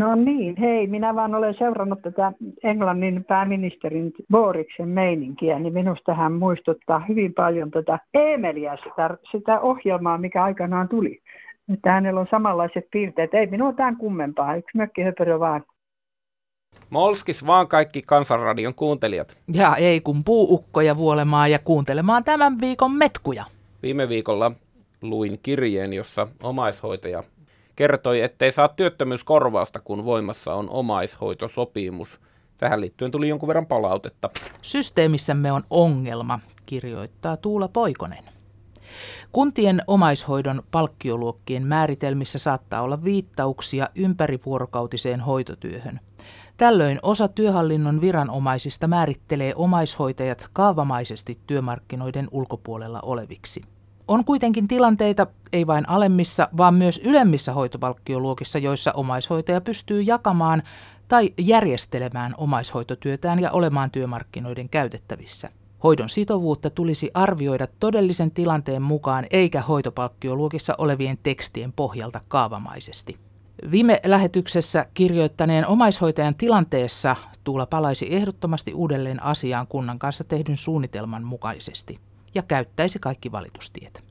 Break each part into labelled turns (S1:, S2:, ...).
S1: No niin, hei, minä vaan olen seurannut tätä Englannin pääministerin Boriksen meininkiä, niin minusta hän muistuttaa hyvin paljon tätä Emeliä, sitä, sitä ohjelmaa, mikä aikanaan tuli. Että hänellä on samanlaiset piirteet. Ei minua tämän kummempaa, yksi mökkihöpörö vaan.
S2: Molskis vaan kaikki Kansanradion kuuntelijat.
S3: Ja ei kun puuukkoja vuolemaan ja kuuntelemaan tämän viikon metkuja.
S2: Viime viikolla luin kirjeen, jossa omaishoitaja kertoi, ettei saa työttömyyskorvausta, kun voimassa on omaishoitosopimus. Tähän liittyen tuli jonkun verran palautetta.
S3: Systeemissämme on ongelma, kirjoittaa Tuula Poikonen. Kuntien omaishoidon palkkioluokkien määritelmissä saattaa olla viittauksia ympärivuorokautiseen hoitotyöhön. Tällöin osa työhallinnon viranomaisista määrittelee omaishoitajat kaavamaisesti työmarkkinoiden ulkopuolella oleviksi. On kuitenkin tilanteita, ei vain alemmissa, vaan myös ylemmissä hoitopalkkioluokissa, joissa omaishoitaja pystyy jakamaan tai järjestelemään omaishoitotyötään ja olemaan työmarkkinoiden käytettävissä. Hoidon sitovuutta tulisi arvioida todellisen tilanteen mukaan eikä hoitopalkkioluokissa olevien tekstien pohjalta kaavamaisesti. Viime lähetyksessä kirjoittaneen omaishoitajan tilanteessa Tuula palaisi ehdottomasti uudelleen asiaan kunnan kanssa tehdyn suunnitelman mukaisesti ja käyttäisi kaikki valitustiet.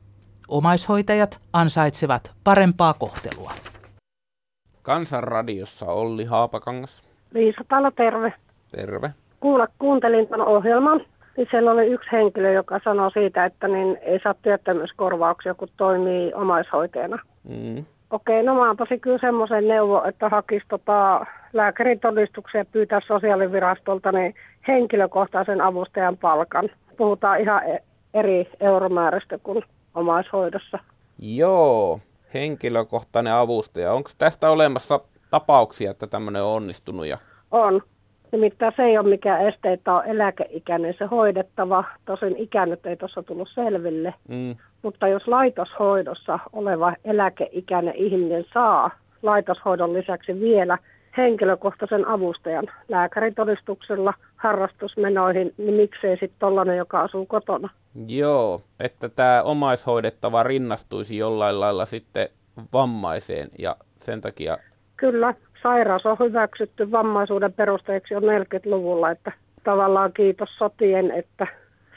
S3: Omaishoitajat ansaitsevat parempaa kohtelua.
S2: Kansanradiossa Olli Haapakangas.
S4: Liisa Talo, terve.
S2: Terve.
S4: Kuulla, kuuntelin tuon ohjelman. Niin siellä oli yksi henkilö, joka sanoi siitä, että niin ei saa työttömyyskorvauksia, kun toimii omaishoitajana. Mm. Okei, no mä antaisin kyllä semmoisen neuvo, että hakisi tota lääkärin todistuksia pyytää sosiaalivirastolta niin henkilökohtaisen avustajan palkan. Puhutaan ihan eri euromäärästä kuin omaishoidossa.
S2: Joo, henkilökohtainen avustaja. Onko tästä olemassa tapauksia, että tämmöinen on onnistunut? Ja...
S4: On. Nimittäin se ei ole mikään este, että on eläkeikäinen se hoidettava. Tosin ikä nyt ei tuossa tullut selville. Mm. Mutta jos laitoshoidossa oleva eläkeikäinen ihminen saa laitoshoidon lisäksi vielä henkilökohtaisen avustajan lääkäritodistuksella harrastusmenoihin, niin miksei sitten tollainen, joka asuu kotona?
S2: Joo, että tämä omaishoidettava rinnastuisi jollain lailla sitten vammaiseen ja sen takia...
S4: Kyllä, sairaus on hyväksytty vammaisuuden perusteeksi jo 40-luvulla, että tavallaan kiitos sotien, että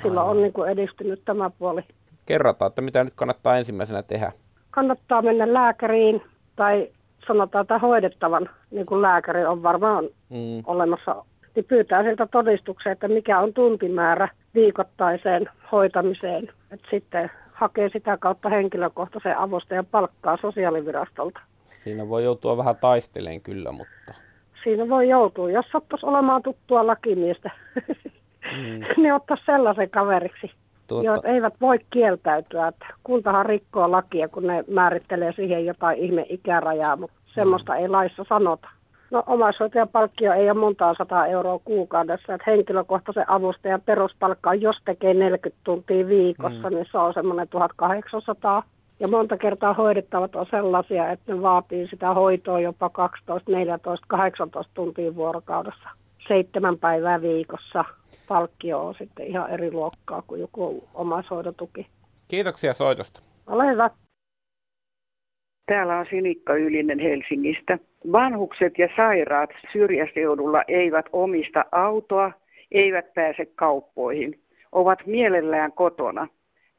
S4: sillä on niin kuin edistynyt tämä puoli.
S2: Kerrotaan, että mitä nyt kannattaa ensimmäisenä tehdä.
S4: Kannattaa mennä lääkäriin tai sanotaan, että hoidettavan niin kuin lääkäri on varmaan mm. olemassa, niin pyytää siltä todistuksen, että mikä on tuntimäärä viikoittaiseen hoitamiseen. että sitten hakee sitä kautta henkilökohtaisen avustajan palkkaa sosiaalivirastolta.
S2: Siinä voi joutua vähän taisteleen kyllä, mutta...
S4: Siinä voi joutua. Jos sattuisi olemaan tuttua lakimiestä, mm. niin ottaa sellaisen kaveriksi. Tuota... Joo, eivät voi kieltäytyä. Että kuntahan rikkoo lakia, kun ne määrittelee siihen jotain ihme ikärajaa, mutta semmoista mm. ei laissa sanota. No omaishoitajapalkkio ei ole montaa sata euroa kuukaudessa, että henkilökohtaisen avustajan peruspalkka jos tekee 40 tuntia viikossa, mm. niin se on semmoinen 1800. Ja monta kertaa hoidettavat on sellaisia, että ne vaatii sitä hoitoa jopa 12, 14, 18 tuntia vuorokaudessa. Seitsemän päivää viikossa. Palkkio on sitten ihan eri luokkaa kuin joku omaishoidotuki.
S2: Kiitoksia soitosta.
S4: Ole hyvä.
S5: Täällä on Sinikka Ylinen Helsingistä. Vanhukset ja sairaat syrjäseudulla eivät omista autoa, eivät pääse kauppoihin, ovat mielellään kotona.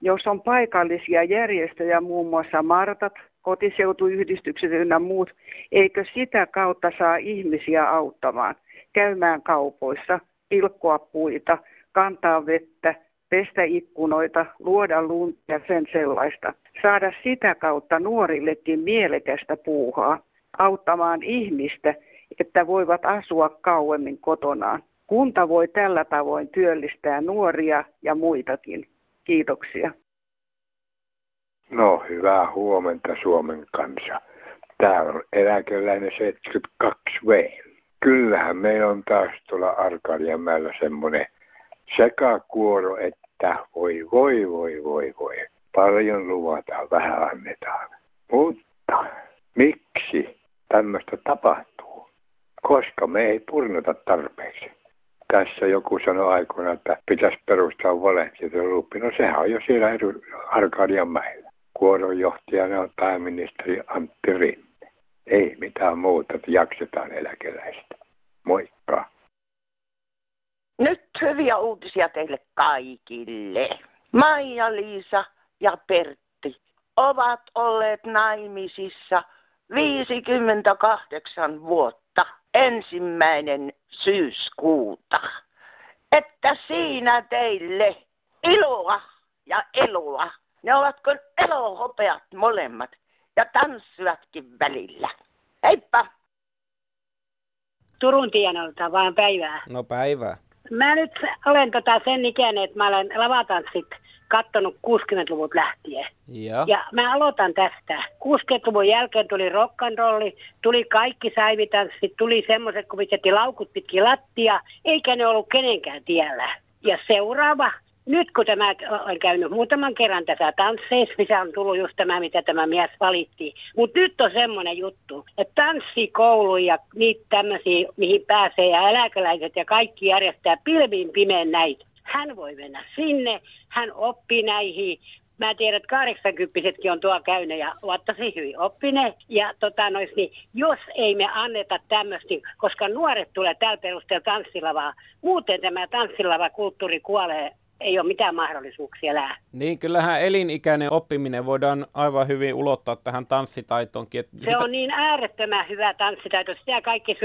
S5: Jos on paikallisia järjestöjä, muun muassa Martat, kotiseutuyhdistykset ynnä muut, eikö sitä kautta saa ihmisiä auttamaan, käymään kaupoissa, pilkkoa puita, kantaa vettä, pestä ikkunoita, luoda lunta ja sen sellaista. Saada sitä kautta nuorillekin mielekästä puuhaa, auttamaan ihmistä, että voivat asua kauemmin kotonaan. Kunta voi tällä tavoin työllistää nuoria ja muitakin. Kiitoksia.
S6: No, hyvää huomenta Suomen kanssa. Tämä on eläkeläinen 72V. Kyllähän meillä on taas tuolla Arkadianmäellä semmoinen sekakuoro, että voi voi voi voi voi. Paljon luvataan, vähän annetaan. Mutta miksi tämmöistä tapahtuu? Koska me ei purnuta tarpeeksi. Tässä joku sanoi aikoina, että pitäisi perustaa valehtieteluppi. No sehän on jo siellä Arkadian mäellä. Kuoronjohtajana on pääministeri Antti Rinne. Ei mitään muuta, että jaksetaan eläkeläistä. Moikka.
S7: Nyt hyviä uutisia teille kaikille. Maija-Liisa ja Pertti ovat olleet naimisissa 58 vuotta ensimmäinen syyskuuta. Että siinä teille iloa ja eloa. Ne ovat kuin elohopeat molemmat ja tanssivatkin välillä. Heippa!
S8: Turun tienolta vaan päivää.
S2: No päivää.
S8: Mä nyt olen tota sen ikäinen, että mä olen lavatanssit kattonut 60-luvut lähtien.
S2: Ja.
S8: ja mä aloitan tästä. 60-luvun jälkeen tuli rock'n'rolli, tuli kaikki saivitanssit, tuli semmoiset, kun pistettiin laukut pitkin lattia, eikä ne ollut kenenkään tiellä. Ja seuraava nyt kun tämä olen käynyt muutaman kerran tässä tansseissa, missä on tullut just tämä, mitä tämä mies valitti. Mutta nyt on semmoinen juttu, että tanssikoulu ja niitä tämmöisiä, mihin pääsee ja eläkeläiset ja kaikki järjestää pilviin pimeen näitä. Hän voi mennä sinne, hän oppii näihin, mä tiedän, että 80 on tuo käynyt ja ovat tosi hyvin oppineet. Ja tota, nois, niin, jos ei me anneta tämmöistä, koska nuoret tulee tällä perusteella tanssilavaa, muuten tämä tanssilava kulttuuri kuolee ei ole mitään mahdollisuuksia elää.
S2: Niin, kyllähän elinikäinen oppiminen voidaan aivan hyvin ulottaa tähän tanssitaitoonkin. Että
S8: se sitä... on niin äärettömän hyvä tanssitaito. Sitä kaikki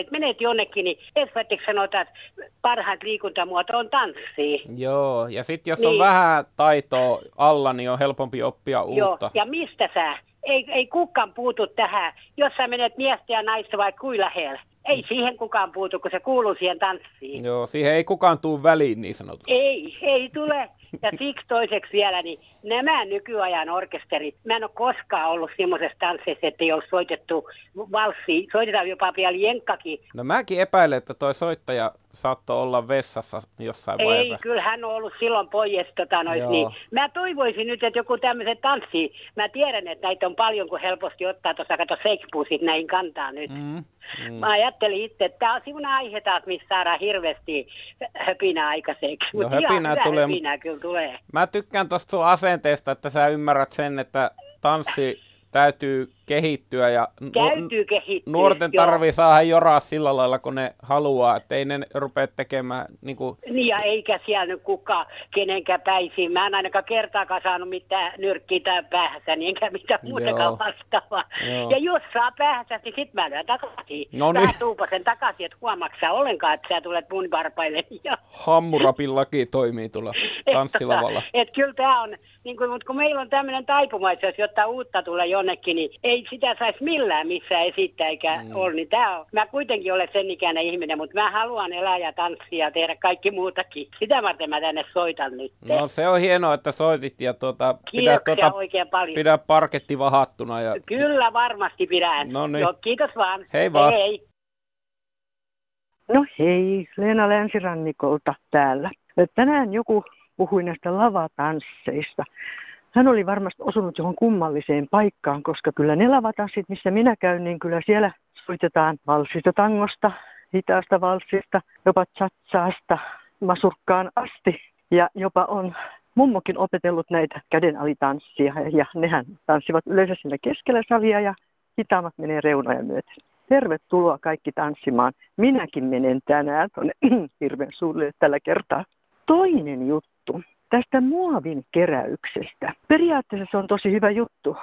S8: että Menet jonnekin, niin Esfatiksi sanotaan, että parhaat liikuntamuoto on tanssi.
S2: Joo, ja sitten jos niin. on vähän taitoa alla, niin on helpompi oppia uutta.
S8: Joo, ja mistä sä? Ei, ei kukaan puutu tähän. Jos sä menet miestä ja naista vai kuin lähellä ei siihen kukaan puutu, kun se kuuluu siihen tanssiin.
S2: Joo, siihen ei kukaan tuu väliin niin sanotusti.
S8: Ei, ei tule. Ja siksi toiseksi vielä, niin nämä nykyajan orkesterit, mä en ole koskaan ollut semmoisessa tanssissa, että ei ole soitettu valssi, soitetaan jopa vielä jenkkakin.
S2: No mäkin epäilen, että toi soittaja saattoi olla vessassa jossain
S8: ei,
S2: vaiheessa.
S8: Ei, kyllä hän on ollut silloin pois. Tota, nois, niin. Mä toivoisin nyt, että joku tämmöisen tanssi, mä tiedän, että näitä on paljon, kun helposti ottaa tuossa, kato seikpuusit näihin kantaa nyt. Mm. Mm. Mä ajattelin itse, että tämä on sellainen aihe taas, missä saadaan hirveästi höpinää aikaiseksi.
S2: No, höpinää tulee.
S8: Höpinää kyllä tulee.
S2: Mä tykkään tuosta sun asenteesta, että sä ymmärrät sen, että tanssi täytyy kehittyä ja
S8: Täytyy kehittyä,
S2: nuorten joo. tarvii saada joraa sillä lailla, kun ne haluaa, että ei ne rupea tekemään niin kuin...
S8: Niin ja eikä siellä nyt kukaan kenenkään päisiin. Mä en ainakaan kertaakaan saanut mitään nyrkkiä tai päähässä, niin enkä mitään muutakaan vastaavaa. Joo. Ja jos saa päähässä, niin sit mä lyön takaisin. No niin. Mä tuupasen takaisin, että huomaksaa ollenkaan, että sä tulet mun varpaille. Ja...
S2: Hammurapin laki toimii tuolla tanssilavalla.
S8: et, et kyllä tää on, niin kuin, mutta kun meillä on tämmöinen taipumaisuus, jotta uutta tulee jonnekin, niin ei sitä saisi millään missä esittää eikä mm. ole. Niin tää on. Mä kuitenkin olen sen ikäinen ihminen, mutta mä haluan elää ja tanssia ja tehdä kaikki muutakin. Sitä varten mä tänne soitan nyt.
S2: No se on hienoa, että soitit ja tuota,
S8: pidä, tuota, oikein paljon.
S2: pidä parketti vahattuna. Ja...
S8: Kyllä varmasti pidän.
S2: No niin.
S8: Joo, kiitos vaan.
S2: Hei vaan.
S8: Hei, hei.
S9: No hei, Leena Länsirannikolta täällä. Tänään joku puhui näistä lavatansseista. Hän oli varmasti osunut johon kummalliseen paikkaan, koska kyllä ne lavatanssit, missä minä käyn, niin kyllä siellä soitetaan valsista tangosta, hitaasta valssista, jopa chatsaasta masurkkaan asti. Ja jopa on mummokin opetellut näitä käden alitanssia ja nehän tanssivat yleensä siinä keskellä salia ja hitaammat menee reunoja myöten. Tervetuloa kaikki tanssimaan. Minäkin menen tänään tuonne hirveän suulle tällä kertaa. Toinen juttu tästä muovin keräyksestä. Periaatteessa se on tosi hyvä juttu.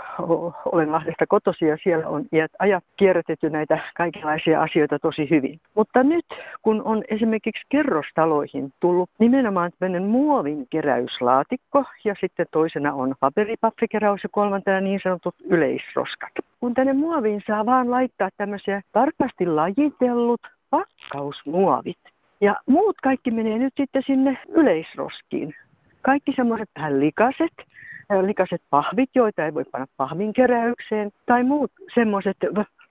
S9: Olen Lahdesta kotosi ja siellä on iät ajat kierrätetty näitä kaikenlaisia asioita tosi hyvin. Mutta nyt kun on esimerkiksi kerrostaloihin tullut nimenomaan tämmöinen muovin keräyslaatikko ja sitten toisena on paperipappikeräys ja kolmantena niin sanotut yleisroskat. Kun tänne muoviin saa vaan laittaa tämmöisiä tarkasti lajitellut pakkausmuovit, ja muut kaikki menee nyt sitten sinne yleisroskiin kaikki semmoiset vähän likaset, likaset pahvit, joita ei voi panna pahvinkeräykseen, tai muut semmoiset,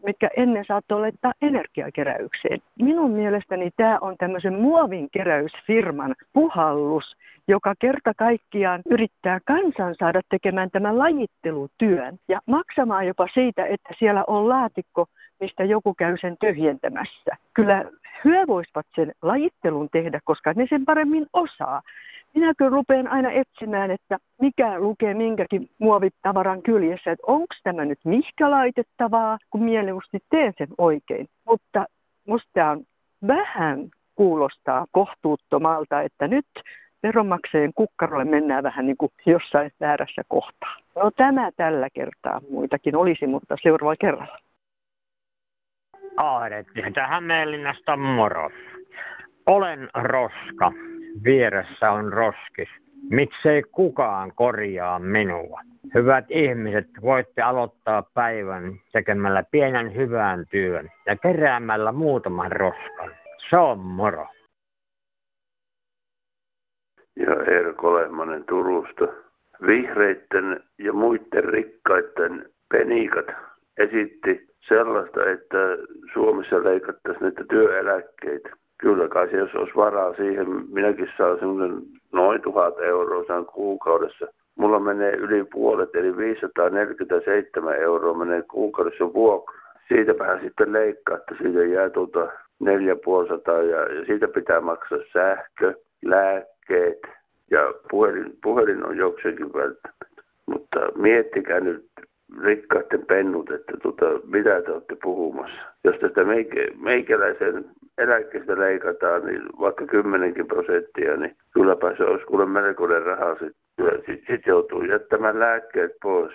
S9: mitkä ennen saattoi laittaa energiakeräykseen. Minun mielestäni tämä on tämmöisen muovinkeräysfirman puhallus, joka kerta kaikkiaan yrittää kansan saada tekemään tämän lajittelutyön ja maksamaan jopa siitä, että siellä on laatikko, mistä joku käy sen tyhjentämässä. Kyllä hyö voisivat sen lajittelun tehdä, koska ne sen paremmin osaa. minä kyllä rupean aina etsimään, että mikä lukee minkäkin muovitavaran kyljessä, että onko tämä nyt mihkä laitettavaa, kun mieluusti teen sen oikein. Mutta musta on vähän kuulostaa kohtuuttomalta, että nyt veronmaksajien kukkarolle mennään vähän niin kuin jossain väärässä kohtaa. No tämä tällä kertaa muitakin olisi, mutta seuraava kerralla.
S10: Aaretti Hämeenlinnasta moro. Olen roska. Vieressä on roskis. Miksei kukaan korjaa minua? Hyvät ihmiset, voitte aloittaa päivän tekemällä pienen hyvän työn ja keräämällä muutaman roskan. Se on moro.
S11: Ja Erko Lehmanen Turusta. Vihreitten ja muiden rikkaiden penikat esitti sellaista, että Suomessa leikattaisiin näitä työeläkkeitä. Kyllä kai se, jos olisi varaa siihen, minäkin saan semmoinen noin tuhat euroa saan kuukaudessa. Mulla menee yli puolet, eli 547 euroa menee kuukaudessa vuokra. Siitäpähän sitten leikkaa, että siitä jää tuota 450 ja, ja siitä pitää maksaa sähkö, lääkkeet ja puhelin, puhelin on jokseenkin välttämättä. Mutta miettikää nyt rikkaiden pennut, että tota, mitä te olette puhumassa. Jos tästä meikä, meikäläisen eläkkeestä leikataan niin vaikka kymmenenkin prosenttia, niin kylläpä se olisi kuule melkoinen raha sitten. Sitten sit joutuu jättämään lääkkeet pois.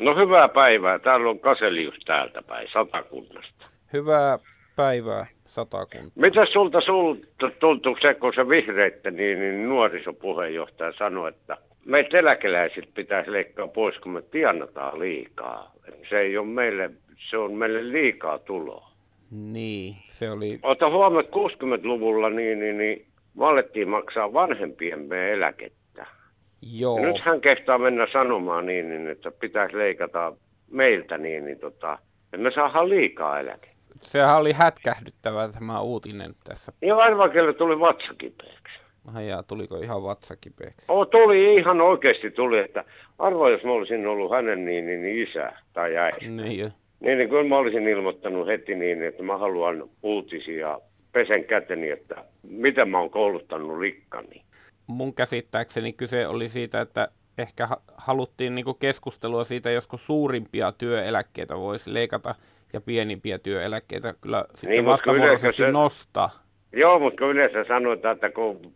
S12: No hyvää päivää. Täällä on Kaselius täältä päin, Satakunnasta.
S2: Hyvää päivää, Satakunta.
S12: Mitä sulta, sulta tuntuu se, kun se vihreitten niin, niin nuorisopuheenjohtaja sanoi, että meitä eläkeläisiltä pitäisi leikkaa pois, kun me tienataan liikaa. Se ei ole meille, se on meille liikaa tuloa.
S2: Niin, se oli...
S12: Ota huomioon, että 60-luvulla niin, niin, niin valettiin maksaa vanhempien eläkettä.
S2: Joo.
S12: Ja nyt hän kehtaa mennä sanomaan niin, niin että pitäisi leikata meiltä niin, niin tota, että me saadaan liikaa eläkettä.
S2: Sehän oli hätkähdyttävä tämä uutinen tässä.
S12: Ja aivan tuli vatsakipeäksi.
S2: Ai jaa, tuliko ihan vatsakipeäksi?
S12: O, tuli, ihan oikeasti tuli, että arvoa jos mä olisin ollut hänen niin, niin, niin isä tai äiti.
S2: Niin jo.
S12: Niin, niin kyllä mä olisin ilmoittanut heti niin, että mä haluan uutisia pesen käteni, että miten mä oon kouluttanut likkani.
S2: Mun käsittääkseni kyse oli siitä, että ehkä haluttiin niinku keskustelua siitä, josko suurimpia työeläkkeitä voisi leikata ja pienimpiä työeläkkeitä kyllä sitten niin, vastavuoroisesti se... nostaa.
S12: Joo, mutta kun yleensä sanotaan, että kun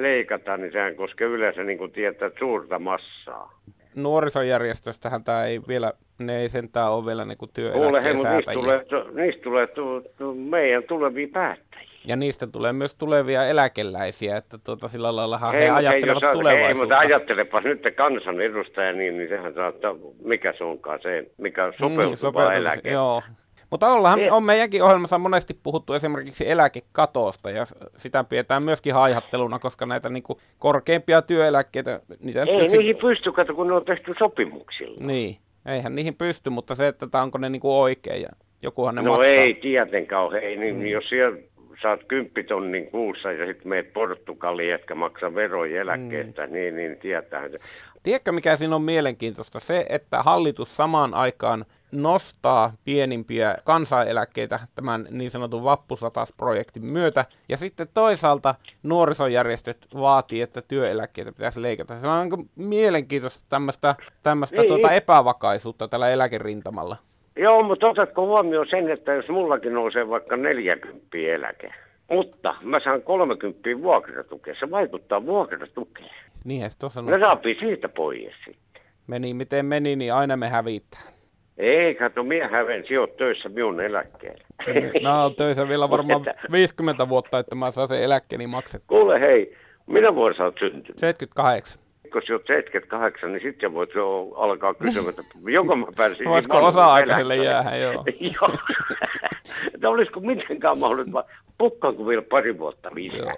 S12: leikataan, niin sehän koskee yleensä niin kuin tietää suurta massaa.
S2: Nuorisojärjestöstähän tämä ei vielä, ne ei sentään ole vielä niin työeläkkeen Kuule,
S12: niistä tulee, niistä tulee tu, tu, meidän tulevia päättäjiä.
S2: Ja niistä tulee myös tulevia eläkeläisiä, että tuota, sillä lailla he ei, ajattelevat ei, tulevaisuutta. Ei, mutta
S12: ajattelepas nyt kansanedustaja, niin, niin sehän saattaa, mikä se onkaan se, mikä on sopeutuva mm, eläke.
S2: Joo, mutta ollaan, on meidänkin ohjelmassa monesti puhuttu esimerkiksi eläkekatosta ja sitä pidetään myöskin haihatteluna, koska näitä niin kuin korkeimpia työeläkkeitä...
S12: Niin Ei yksin... niihin pysty, kato, kun ne on tehty sopimuksilla.
S2: Niin, eihän niihin pysty, mutta se, että onko ne niin kuin oikein ja jokuhan ne
S12: no
S2: maksaa.
S12: ei tietenkään Hei, niin, mm. jos siellä saat kymppitonnin kuussa ja sitten meet Portugaliin, etkä maksa veroja eläkkeestä, mm. niin, niin tietää se.
S2: Tiedätkö, mikä siinä on mielenkiintoista? Se, että hallitus samaan aikaan nostaa pienimpiä kansaneläkkeitä tämän niin sanotun vappusatasprojektin myötä, ja sitten toisaalta nuorisojärjestöt vaatii, että työeläkkeitä pitäisi leikata. Se on mielenkiintoista tämmöistä, tämmöistä niin. tuota epävakaisuutta tällä eläkerintamalla.
S12: Joo, mutta otatko huomioon sen, että jos mullakin nousee vaikka 40 eläke, mutta mä saan 30 vuokratukea, se vaikuttaa vuokratukeen.
S2: Niinhän se tuossa
S12: on. saapii siitä pois sitten.
S2: Meni miten meni, niin aina me hävittää.
S12: Ei, kato, minä häven, sijoit töissä minun eläkkeelle.
S2: No, on töissä vielä varmaan 50 vuotta, että mä saan sen eläkkeeni maksettua.
S12: Kuule, hei, minä vuonna sä oot syntynyt?
S2: 78
S12: kun sä oot 78, niin sitten voit jo alkaa kysymään, että joko mä pääsin...
S2: Voisiko osa-aikaiselle jäädä, joo.
S12: joo. että olisiko mitenkään mahdollista, pukkaanko vielä pari vuotta lisää.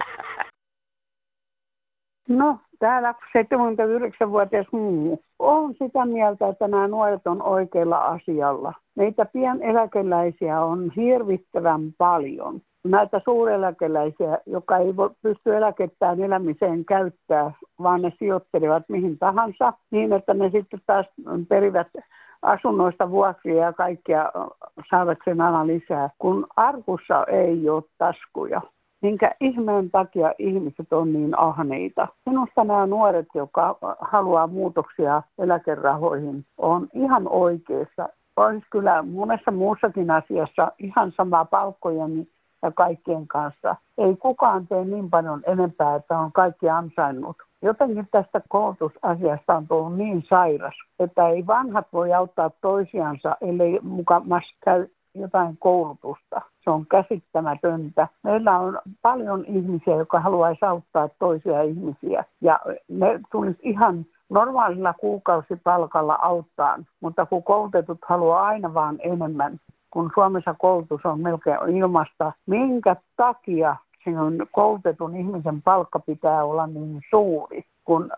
S1: No, täällä 79-vuotias mummu on sitä mieltä, että nämä nuoret on oikealla asialla. Meitä pieneläkeläisiä on hirvittävän paljon näitä suureläkeläisiä, joka ei pysty eläkettään elämiseen käyttää, vaan ne sijoittelevat mihin tahansa, niin että ne sitten taas perivät asunnoista vuokria ja kaikkia saavat sen aina lisää, kun arkussa ei ole taskuja. Minkä ihmeen takia ihmiset on niin ahneita. Minusta nämä nuoret, jotka haluaa muutoksia eläkerahoihin, on ihan oikeassa. Olisi kyllä monessa muussakin asiassa ihan sama palkkojen ja kaikkien kanssa. Ei kukaan tee niin paljon enempää, että on kaikki ansainnut. Jotenkin tästä koulutusasiasta on tullut niin sairas, että ei vanhat voi auttaa toisiansa, ellei mukamassa käy jotain koulutusta. Se on käsittämätöntä. Meillä on paljon ihmisiä, jotka haluaisi auttaa toisia ihmisiä. Ja ne tulisi ihan normaalilla kuukausipalkalla auttaa, mutta kun koulutetut haluaa aina vaan enemmän, kun Suomessa koulutus on melkein ilmasta, minkä takia sinun koulutetun ihmisen palkka pitää olla niin suuri, kun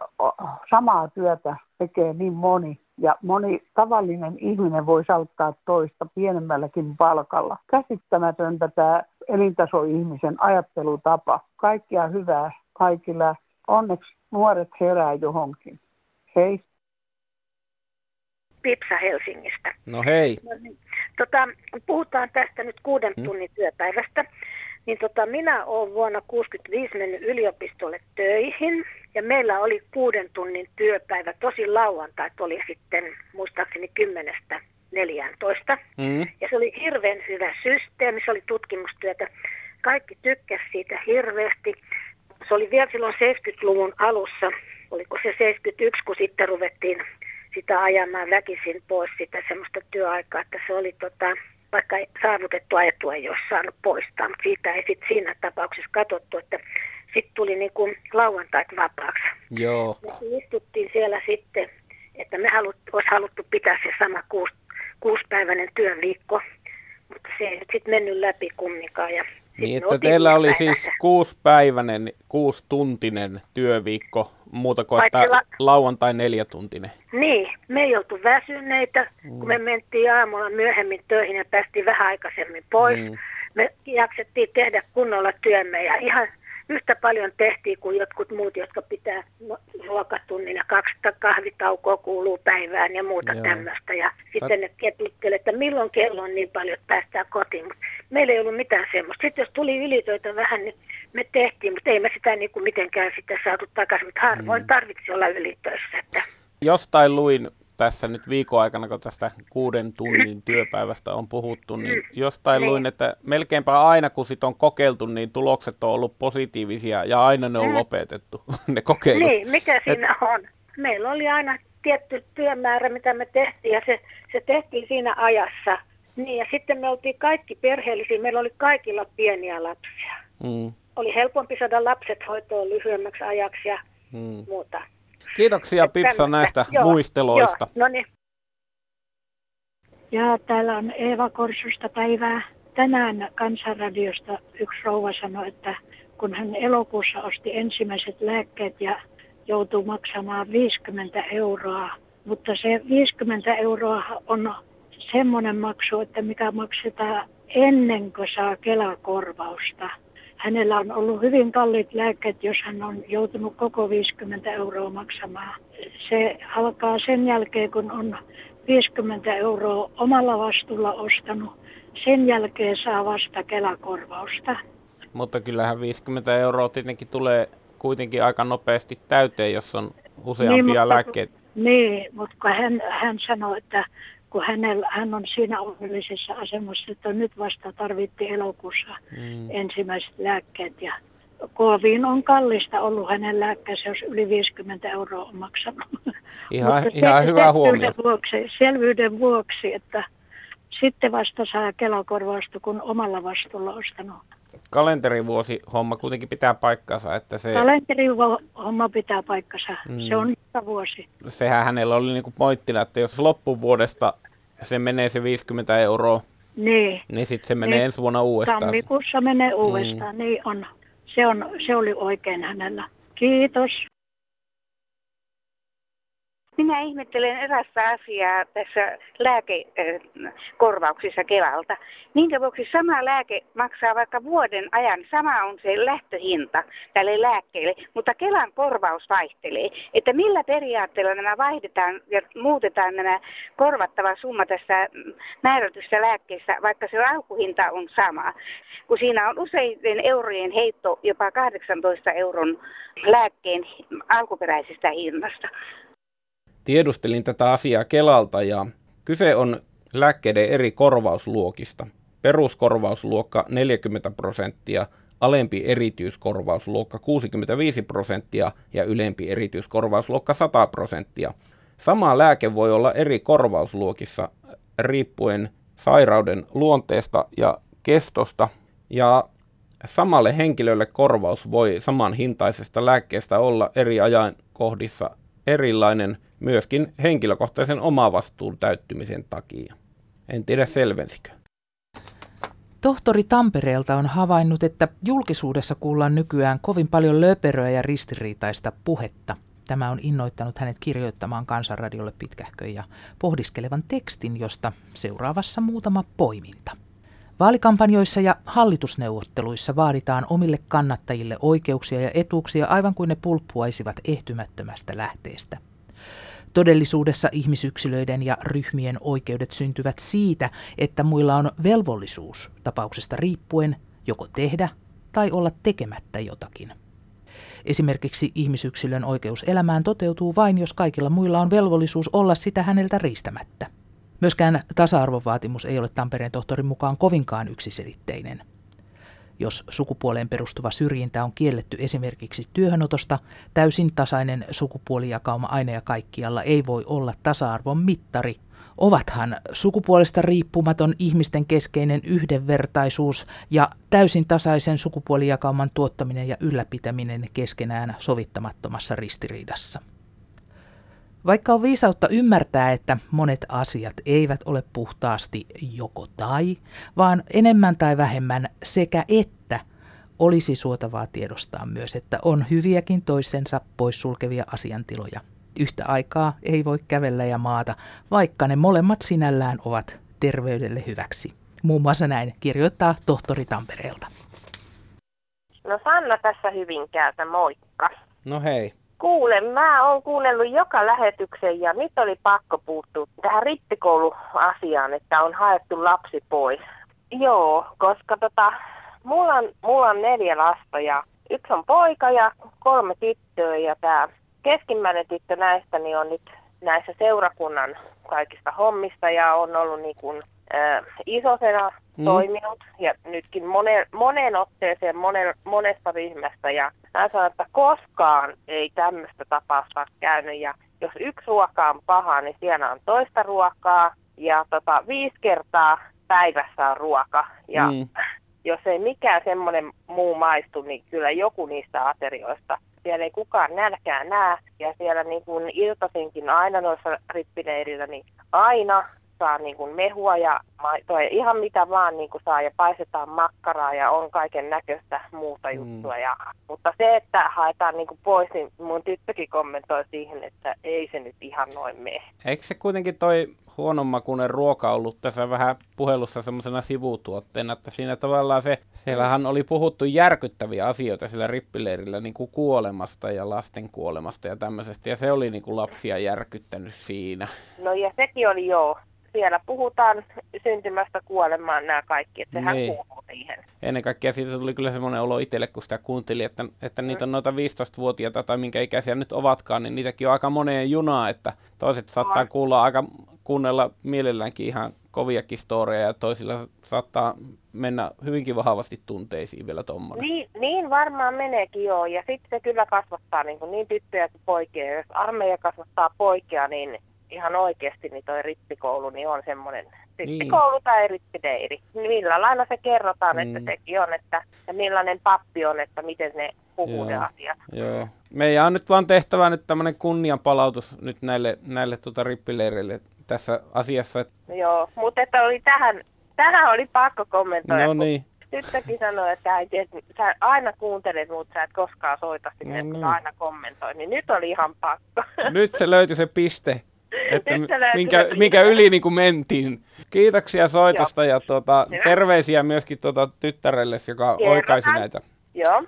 S1: samaa työtä tekee niin moni ja moni tavallinen ihminen voi auttaa toista pienemmälläkin palkalla. Käsittämätöntä tämä elintasoihmisen ajattelutapa. Kaikkia hyvää kaikilla. Onneksi nuoret herää johonkin. Hei.
S13: Pipsa Helsingistä.
S2: No hei.
S13: No niin. Tota, puhutaan tästä nyt kuuden hmm? tunnin työpäivästä. Niin tota, minä olen vuonna 1965 mennyt yliopistolle töihin ja meillä oli kuuden tunnin työpäivä. Tosi lauantait oli sitten muistaakseni kymmenestä 14. Mm. Ja se oli hirveän hyvä systeemi, se oli tutkimustyötä. Kaikki tykkäsivät siitä hirveästi. Se oli vielä silloin 70-luvun alussa, oliko se 71, kun sitten ruvettiin sitä ajamaan väkisin pois sitä semmoista työaikaa, että se oli tota, vaikka saavutettu ajatua ei olisi saanut poistaa, mutta siitä ei sitten siinä tapauksessa katsottu, että sitten tuli niin kuin lauantait vapaaksi.
S2: Joo.
S13: Me istuttiin siellä sitten, että me halut, olisi haluttu pitää se sama kuus, kuuspäiväinen työviikko, mutta se ei nyt sitten mennyt läpi kumminkaan. Ja
S2: niin, että teillä oli siis kuuspäiväinen, kuustuntinen työviikko, muuta kuin että la- lauantai neljätuntinen.
S13: Niin, me ei oltu väsyneitä, mm. kun me mentiin aamulla myöhemmin töihin ja päästiin vähän aikaisemmin pois. Mm. Me jaksettiin tehdä kunnolla työmme ja ihan yhtä paljon tehtiin kuin jotkut muut, jotka pitää ruokatunnin ja kaksi kahvitaukoa kuuluu päivään ja muuta Joo. tämmöistä. Ja sitten ne ketuttelee, että milloin kello on niin paljon, että päästään kotiin. Mutta meillä ei ollut mitään semmoista. Sitten jos tuli ylitöitä vähän, niin me tehtiin, mutta ei me sitä niin kuin mitenkään sitten saatu takaisin. Mutta harvoin mm. tarvitsi olla ylitöissä. Että.
S2: Jostain luin tässä nyt viikon aikana, kun tästä kuuden tunnin työpäivästä on puhuttu, niin jostain niin. luin, että melkeinpä aina kun sit on kokeiltu, niin tulokset on ollut positiivisia ja aina ne on mm. lopetettu, ne kokeilut.
S13: Niin, mikä siinä Et... on? Meillä oli aina tietty työmäärä, mitä me tehtiin ja se, se tehtiin siinä ajassa. Niin ja sitten me oltiin kaikki perheellisiä, meillä oli kaikilla pieniä lapsia. Mm. Oli helpompi saada lapset hoitoon lyhyemmäksi ajaksi ja mm. muuta.
S2: Kiitoksia Pipsa näistä joo, muisteloista.
S13: Joo, no niin.
S14: Ja täällä on Eeva Korsusta päivää. Tänään Kansanradiosta yksi rouva sanoi, että kun hän elokuussa osti ensimmäiset lääkkeet ja joutuu maksamaan 50 euroa, mutta se 50 euroa on semmoinen maksu, että mikä maksetaan ennen kuin saa Kelakorvausta hänellä on ollut hyvin kalliit lääkkeet, jos hän on joutunut koko 50 euroa maksamaan. Se alkaa sen jälkeen, kun on 50 euroa omalla vastuulla ostanut. Sen jälkeen saa vasta Kelakorvausta.
S2: Mutta kyllähän 50 euroa tietenkin tulee kuitenkin aika nopeasti täyteen, jos on useampia niin, lääkkeitä.
S14: Niin, mutta hän, hän sanoi, että kun hänellä, hän on siinä onnellisessa asemassa, että nyt vasta tarvitti elokuussa mm. ensimmäiset lääkkeet ja kovin on kallista ollut hänen lääkkeensä, jos yli 50 euroa on maksanut.
S2: Ihan, ihan se, hyvä huomio.
S14: Vuoksi, selvyyden vuoksi, että sitten vasta saa kelakorvausta, kun omalla vastuulla ostanut.
S2: Kalenterivuosi homma kuitenkin pitää paikkansa, että se...
S14: Kalenterihomma pitää paikkansa, mm. se on joka vuosi.
S2: Sehän hänellä oli niinku pointtina, että jos loppuvuodesta se menee se 50 euroa,
S14: niin,
S2: niin sitten se menee niin, ensi vuonna uudestaan.
S14: Tammikuussa menee uudestaan, mm. niin on. Se, on. se oli oikein hänellä. Kiitos.
S15: Minä ihmettelen erästä asiaa tässä lääkekorvauksissa Kelalta. Minkä vuoksi sama lääke maksaa vaikka vuoden ajan, sama on se lähtöhinta tälle lääkkeelle, mutta Kelan korvaus vaihtelee. Että millä periaatteella nämä vaihdetaan ja muutetaan nämä korvattava summa tässä määrätyssä lääkkeessä, vaikka se alkuhinta on sama. Kun siinä on useiden eurojen heitto jopa 18 euron lääkkeen alkuperäisestä hinnasta.
S2: Tiedustelin tätä asiaa Kelalta ja kyse on lääkkeiden eri korvausluokista. Peruskorvausluokka 40 prosenttia, alempi erityiskorvausluokka 65 prosenttia ja ylempi erityiskorvausluokka 100 prosenttia. Sama lääke voi olla eri korvausluokissa riippuen sairauden luonteesta ja kestosta. Ja samalle henkilölle korvaus voi samanhintaisesta lääkkeestä olla eri ajankohdissa erilainen myöskin henkilökohtaisen omavastuun täyttymisen takia. En tiedä selvensikö.
S3: Tohtori Tampereelta on havainnut, että julkisuudessa kuullaan nykyään kovin paljon löperöä ja ristiriitaista puhetta. Tämä on innoittanut hänet kirjoittamaan Kansanradiolle pitkähkön ja pohdiskelevan tekstin, josta seuraavassa muutama poiminta. Vaalikampanjoissa ja hallitusneuvotteluissa vaaditaan omille kannattajille oikeuksia ja etuuksia aivan kuin ne pulppuaisivat ehtymättömästä lähteestä. Todellisuudessa ihmisyksilöiden ja ryhmien oikeudet syntyvät siitä, että muilla on velvollisuus tapauksesta riippuen joko tehdä tai olla tekemättä jotakin. Esimerkiksi ihmisyksilön oikeus elämään toteutuu vain, jos kaikilla muilla on velvollisuus olla sitä häneltä riistämättä. Myöskään tasa-arvovaatimus ei ole Tampereen tohtorin mukaan kovinkaan yksiselitteinen. Jos sukupuoleen perustuva syrjintä on kielletty esimerkiksi työhönotosta, täysin tasainen sukupuolijakauma aina ja kaikkialla ei voi olla tasa-arvon mittari. Ovathan sukupuolesta riippumaton ihmisten keskeinen yhdenvertaisuus ja täysin tasaisen sukupuolijakauman tuottaminen ja ylläpitäminen keskenään sovittamattomassa ristiriidassa. Vaikka on viisautta ymmärtää, että monet asiat eivät ole puhtaasti joko tai, vaan enemmän tai vähemmän sekä että, olisi suotavaa tiedostaa myös, että on hyviäkin toisensa poissulkevia asiantiloja. Yhtä aikaa ei voi kävellä ja maata, vaikka ne molemmat sinällään ovat terveydelle hyväksi. Muun muassa näin kirjoittaa tohtori Tampereelta.
S16: No Sanna tässä Hyvinkäältä, moikka.
S2: No hei.
S16: Kuule, mä oon kuunnellut joka lähetyksen ja nyt oli pakko puuttua tähän rippikouluasiaan, että on haettu lapsi pois. Joo, koska tota, mulla on, mulla on neljä lasta ja yksi on poika ja kolme tyttöä ja tämä keskimmäinen tyttö näistä niin on nyt näissä seurakunnan kaikista hommista ja on ollut niin kuin, äh, isosena mm. toiminut ja nytkin monen, monen otteeseen monen, monesta ryhmästä ja mä sanon, että koskaan ei tämmöistä tapausta käynyt ja jos yksi ruoka on paha, niin siellä on toista ruokaa ja tota, viisi kertaa päivässä on ruoka ja mm. jos ei mikään semmoinen muu maistu, niin kyllä joku niistä aterioista siellä ei kukaan nälkää näe. Ja siellä niin kuin iltaisinkin aina noissa rippileirillä, niin aina saa niin kuin mehua ja maitoa ja ihan mitä vaan niin kuin saa ja paistetaan makkaraa ja on kaiken näköistä muuta mm. juttua. Ja, mutta se, että haetaan niin kuin pois, niin mun tyttökin kommentoi siihen, että ei se nyt ihan noin mene.
S2: Eikö se kuitenkin toi huonommakuinen ruoka ollut tässä vähän puhelussa semmoisena sivutuotteena, että siinä tavallaan se, siellähän oli puhuttu järkyttäviä asioita sillä rippileirillä niin kuin kuolemasta ja lasten kuolemasta ja tämmöisestä, ja se oli niin kuin lapsia järkyttänyt siinä.
S16: No ja sekin oli joo, siellä puhutaan syntymästä kuolemaan nämä kaikki, että sehän niin. kuuluu siihen.
S2: Ennen kaikkea siitä tuli kyllä semmoinen olo itselle, kun sitä kuunteli, että, että niitä on noita 15-vuotiaita tai minkä ikäisiä nyt ovatkaan, niin niitäkin on aika moneen junaa, että toiset saattaa kuulla aika, kuunnella mielelläänkin ihan koviakin storeja ja toisilla saattaa mennä hyvinkin vahvasti tunteisiin vielä tuommoinen.
S16: Niin, niin varmaan meneekin joo, ja sitten se kyllä kasvattaa niin, niin tyttöjä kuin poikia. Jos armeija kasvattaa poikia, niin ihan oikeasti niin toi rippikoulu niin on semmoinen rippikoulu niin. tai rippideiri. Millä lailla se kerrotaan, mm. että sekin on, että ja millainen pappi on, että miten ne puhuu Joo. ne asiat.
S2: Joo. Meidän on nyt vaan tehtävä nyt tämmöinen kunnianpalautus nyt näille, näille tuota rippileireille tässä asiassa.
S16: Joo, mutta että oli tähän, tähän oli pakko kommentoida.
S2: No niin.
S16: tyttökin sanoi, että äiti, että sä aina kuuntelet, mutta sä et koskaan soita sinne, no, kun niin. aina kommentoi. Niin nyt oli ihan pakko.
S2: Nyt se löytyi se piste, että minkä, minkä yli niin kuin mentiin. Kiitoksia soitosta Joo. ja tuota, terveisiä myöskin tuota tyttärelle, joka Kerrotaan. oikaisi näitä.
S16: Joo.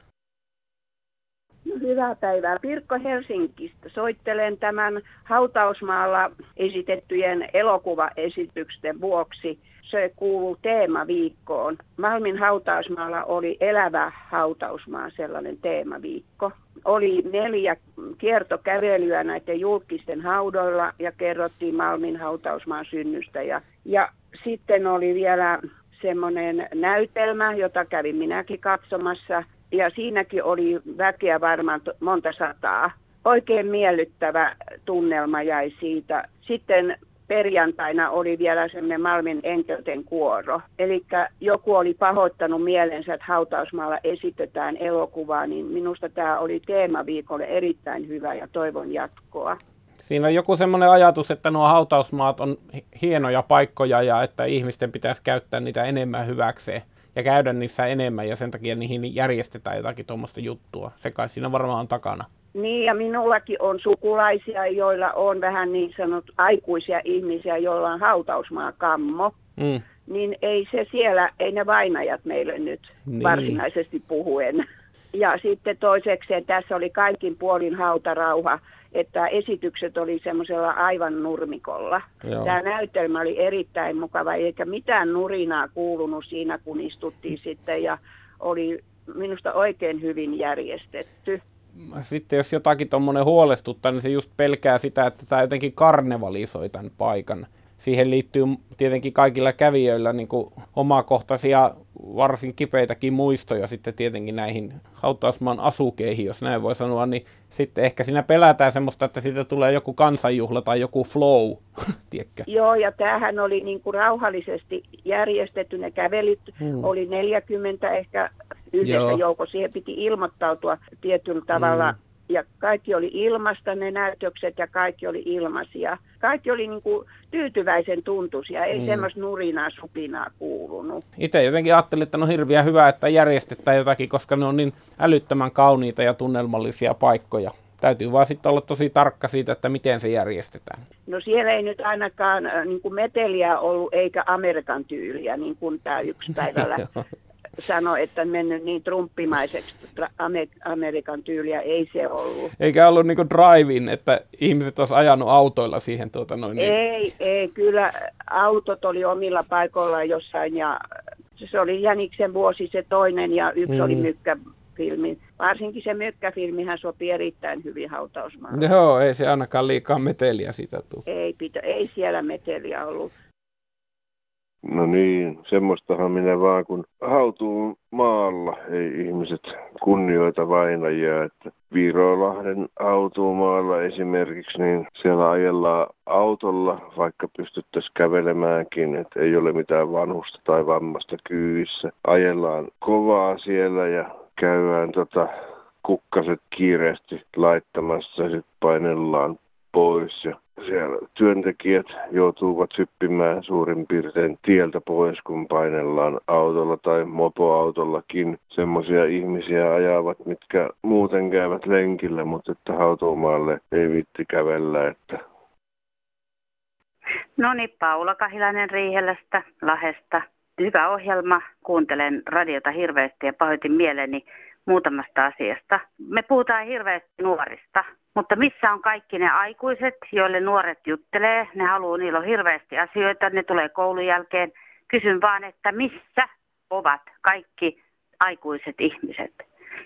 S17: Hyvää päivää. Pirkko Helsingistä. Soittelen tämän hautausmaalla esitettyjen elokuvaesitysten vuoksi. Se kuuluu teemaviikkoon. Malmin hautausmaalla oli elävä hautausmaa, sellainen teemaviikko. Oli neljä kiertokävelyä näiden julkisten haudoilla ja kerrottiin Malmin hautausmaan synnystä. Ja, ja sitten oli vielä semmoinen näytelmä, jota kävin minäkin katsomassa – ja siinäkin oli väkeä varmaan monta sataa. Oikein miellyttävä tunnelma jäi siitä. Sitten perjantaina oli vielä semmoinen Malmin enkelten kuoro. Eli joku oli pahoittanut mielensä, että hautausmaalla esitetään elokuvaa, niin minusta tämä oli teemaviikolle erittäin hyvä ja toivon jatkoa.
S2: Siinä on joku semmoinen ajatus, että nuo hautausmaat on hienoja paikkoja ja että ihmisten pitäisi käyttää niitä enemmän hyväkseen ja käydä niissä enemmän ja sen takia niihin järjestetään jotakin tuommoista juttua. Se kai siinä varmaan on takana.
S17: Niin ja minullakin on sukulaisia, joilla on vähän niin sanot aikuisia ihmisiä, joilla on hautausmaakammo. Mm. Niin ei se siellä, ei ne vainajat meille nyt niin. varsinaisesti puhuen. Ja sitten toiseksi, tässä oli kaikin puolin hautarauha että esitykset oli semmoisella aivan nurmikolla. Joo. Tämä näytelmä oli erittäin mukava, eikä mitään nurinaa kuulunut siinä, kun istuttiin sitten ja oli minusta oikein hyvin järjestetty.
S2: Sitten jos jotakin tuommoinen huolestuttaa, niin se just pelkää sitä, että tämä jotenkin karnevalisoi tämän paikan siihen liittyy tietenkin kaikilla kävijöillä niin kuin omakohtaisia, varsin kipeitäkin muistoja sitten tietenkin näihin hautausmaan asukeihin, jos näin voi sanoa, niin sitten ehkä siinä pelätään semmoista, että siitä tulee joku kansanjuhla tai joku flow, tiedätkö?
S17: Joo, ja tämähän oli niin kuin rauhallisesti järjestetty, ne kävelyt hmm. oli 40 ehkä yhdessä Joo. joukossa, siihen piti ilmoittautua tietyllä tavalla hmm ja kaikki oli ilmasta ne näytökset ja kaikki oli ilmaisia. Kaikki oli niin kuin tyytyväisen tuntuisia, ei mm. semmoista nurinaa supinaa kuulunut.
S2: Itse jotenkin ajattelin, että on hirveän hyvä, että järjestetään jotakin, koska ne on niin älyttömän kauniita ja tunnelmallisia paikkoja. Täytyy vaan sitten olla tosi tarkka siitä, että miten se järjestetään.
S17: No siellä ei nyt ainakaan äh, niin kuin meteliä ollut eikä Amerikan tyyliä, niin kuin tämä yksi päivällä sanoi, että mennyt niin trumppimaiseksi Amerikan tyyliä, ei se ollut.
S2: Eikä ollut niin drive että ihmiset olisi ajanut autoilla siihen tuota noin.
S17: Niin. Ei, ei, kyllä autot oli omilla paikoillaan jossain ja se oli Jäniksen vuosi se toinen ja yksi mm. oli mykkäfilmi. Varsinkin se mykkäfilmihän sopii erittäin hyvin hautausmaalle.
S2: Joo, ei se ainakaan liikaa meteliä sitä tule.
S17: Ei, pitä, ei siellä meteliä ollut.
S6: No niin, semmoistahan minä vaan, kun hautuu maalla, ei ihmiset kunnioita vainajia, että Viirolahden maalla esimerkiksi, niin siellä ajellaan autolla, vaikka pystyttäisiin kävelemäänkin, että ei ole mitään vanhusta tai vammasta kyyssä. Ajellaan kovaa siellä ja käydään tota kukkaset kiireesti laittamassa ja sitten painellaan pois ja siellä työntekijät joutuvat hyppimään suurin piirtein tieltä pois, kun painellaan autolla tai mopoautollakin. Semmoisia ihmisiä ajavat, mitkä muuten käyvät lenkillä, mutta että hautomaalle ei vitti kävellä. Että...
S15: No niin, Paula Kahilainen Riihelästä, Lahesta. Hyvä ohjelma. Kuuntelen radiota hirveästi ja pahoitin mieleni muutamasta asiasta. Me puhutaan hirveästi nuorista mutta missä on kaikki ne aikuiset, joille nuoret juttelee, ne haluaa, niillä on hirveästi asioita, ne tulee koulun jälkeen. Kysyn vaan, että missä ovat kaikki aikuiset ihmiset.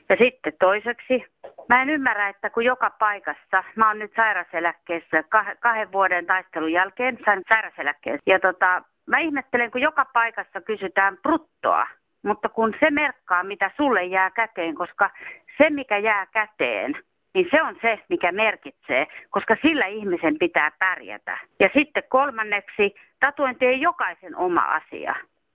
S15: Ja sitten toiseksi, mä en ymmärrä, että kun joka paikassa, mä oon nyt sairaseläkkeessä kahden vuoden taistelun jälkeen, sain sairaseläkkeessä. Ja tota, mä ihmettelen, kun joka paikassa kysytään bruttoa, mutta kun se merkkaa, mitä sulle jää käteen, koska se, mikä jää käteen, niin se on se, mikä merkitsee, koska sillä ihmisen pitää pärjätä. Ja sitten kolmanneksi, tatuointi ei jokaisen oma asia.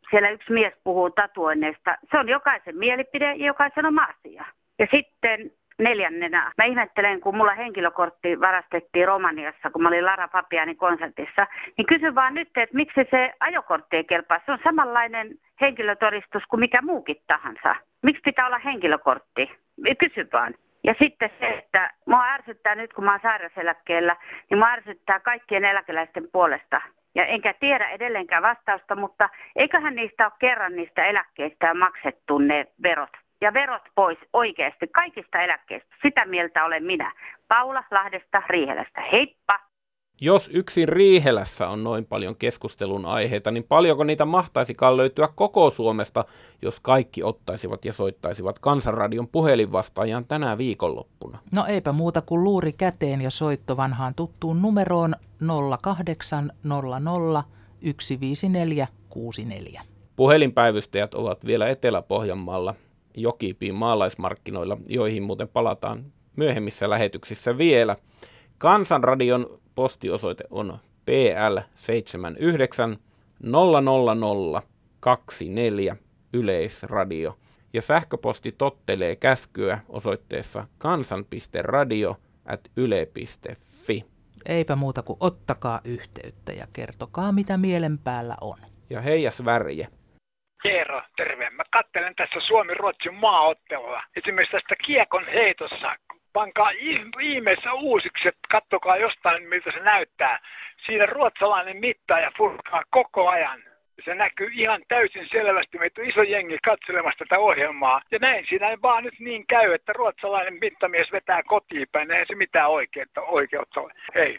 S15: Siellä yksi mies puhuu tatuoinneista. Se on jokaisen mielipide ja jokaisen oma asia. Ja sitten neljännenä. Mä ihmettelen, kun mulla henkilökortti varastettiin Romaniassa, kun mä olin Lara Papiani konsertissa. Niin kysyn vaan nyt, että miksi se ajokortti ei kelpaa. Se on samanlainen henkilötodistus kuin mikä muukin tahansa. Miksi pitää olla henkilökortti? Kysy vaan. Ja sitten se, että mua ärsyttää nyt, kun mä oon sairauseläkkeellä, niin mua ärsyttää kaikkien eläkeläisten puolesta. Ja enkä tiedä edelleenkään vastausta, mutta eiköhän niistä ole kerran niistä eläkkeistä maksettu ne verot. Ja verot pois oikeasti kaikista eläkkeistä. Sitä mieltä olen minä. Paula Lahdesta Riihelästä. Heippa!
S2: Jos yksin Riihelässä on noin paljon keskustelun aiheita, niin paljonko niitä mahtaisikaan löytyä koko Suomesta, jos kaikki ottaisivat ja soittaisivat Kansanradion puhelinvastaajan tänä viikonloppuna?
S3: No eipä muuta kuin luuri käteen ja soitto vanhaan tuttuun numeroon 0800 15464.
S2: Puhelinpäivystäjät ovat vielä Etelä-Pohjanmaalla Jokipiin maalaismarkkinoilla, joihin muuten palataan myöhemmissä lähetyksissä vielä. Kansanradion postiosoite on PL79 00024 Yleisradio. Ja sähköposti tottelee käskyä osoitteessa kansan.radio at yle.fi.
S3: Eipä muuta kuin ottakaa yhteyttä ja kertokaa mitä mielen päällä on.
S2: Ja heijas värje.
S18: Eero, terve. Mä kattelen tässä Suomi-Ruotsin maaottelua. Esimerkiksi tästä kiekon heitossa pankaa ihmeessä uusiksi, että kattokaa jostain, miltä se näyttää. Siinä ruotsalainen mittaaja furkaa koko ajan. Se näkyy ihan täysin selvästi, meitä on iso jengi katselemassa tätä ohjelmaa. Ja näin siinä ei vaan nyt niin käy, että ruotsalainen mittamies vetää kotiin päin. Eihän se mitään oikeutta, oikeutta ole. Hei.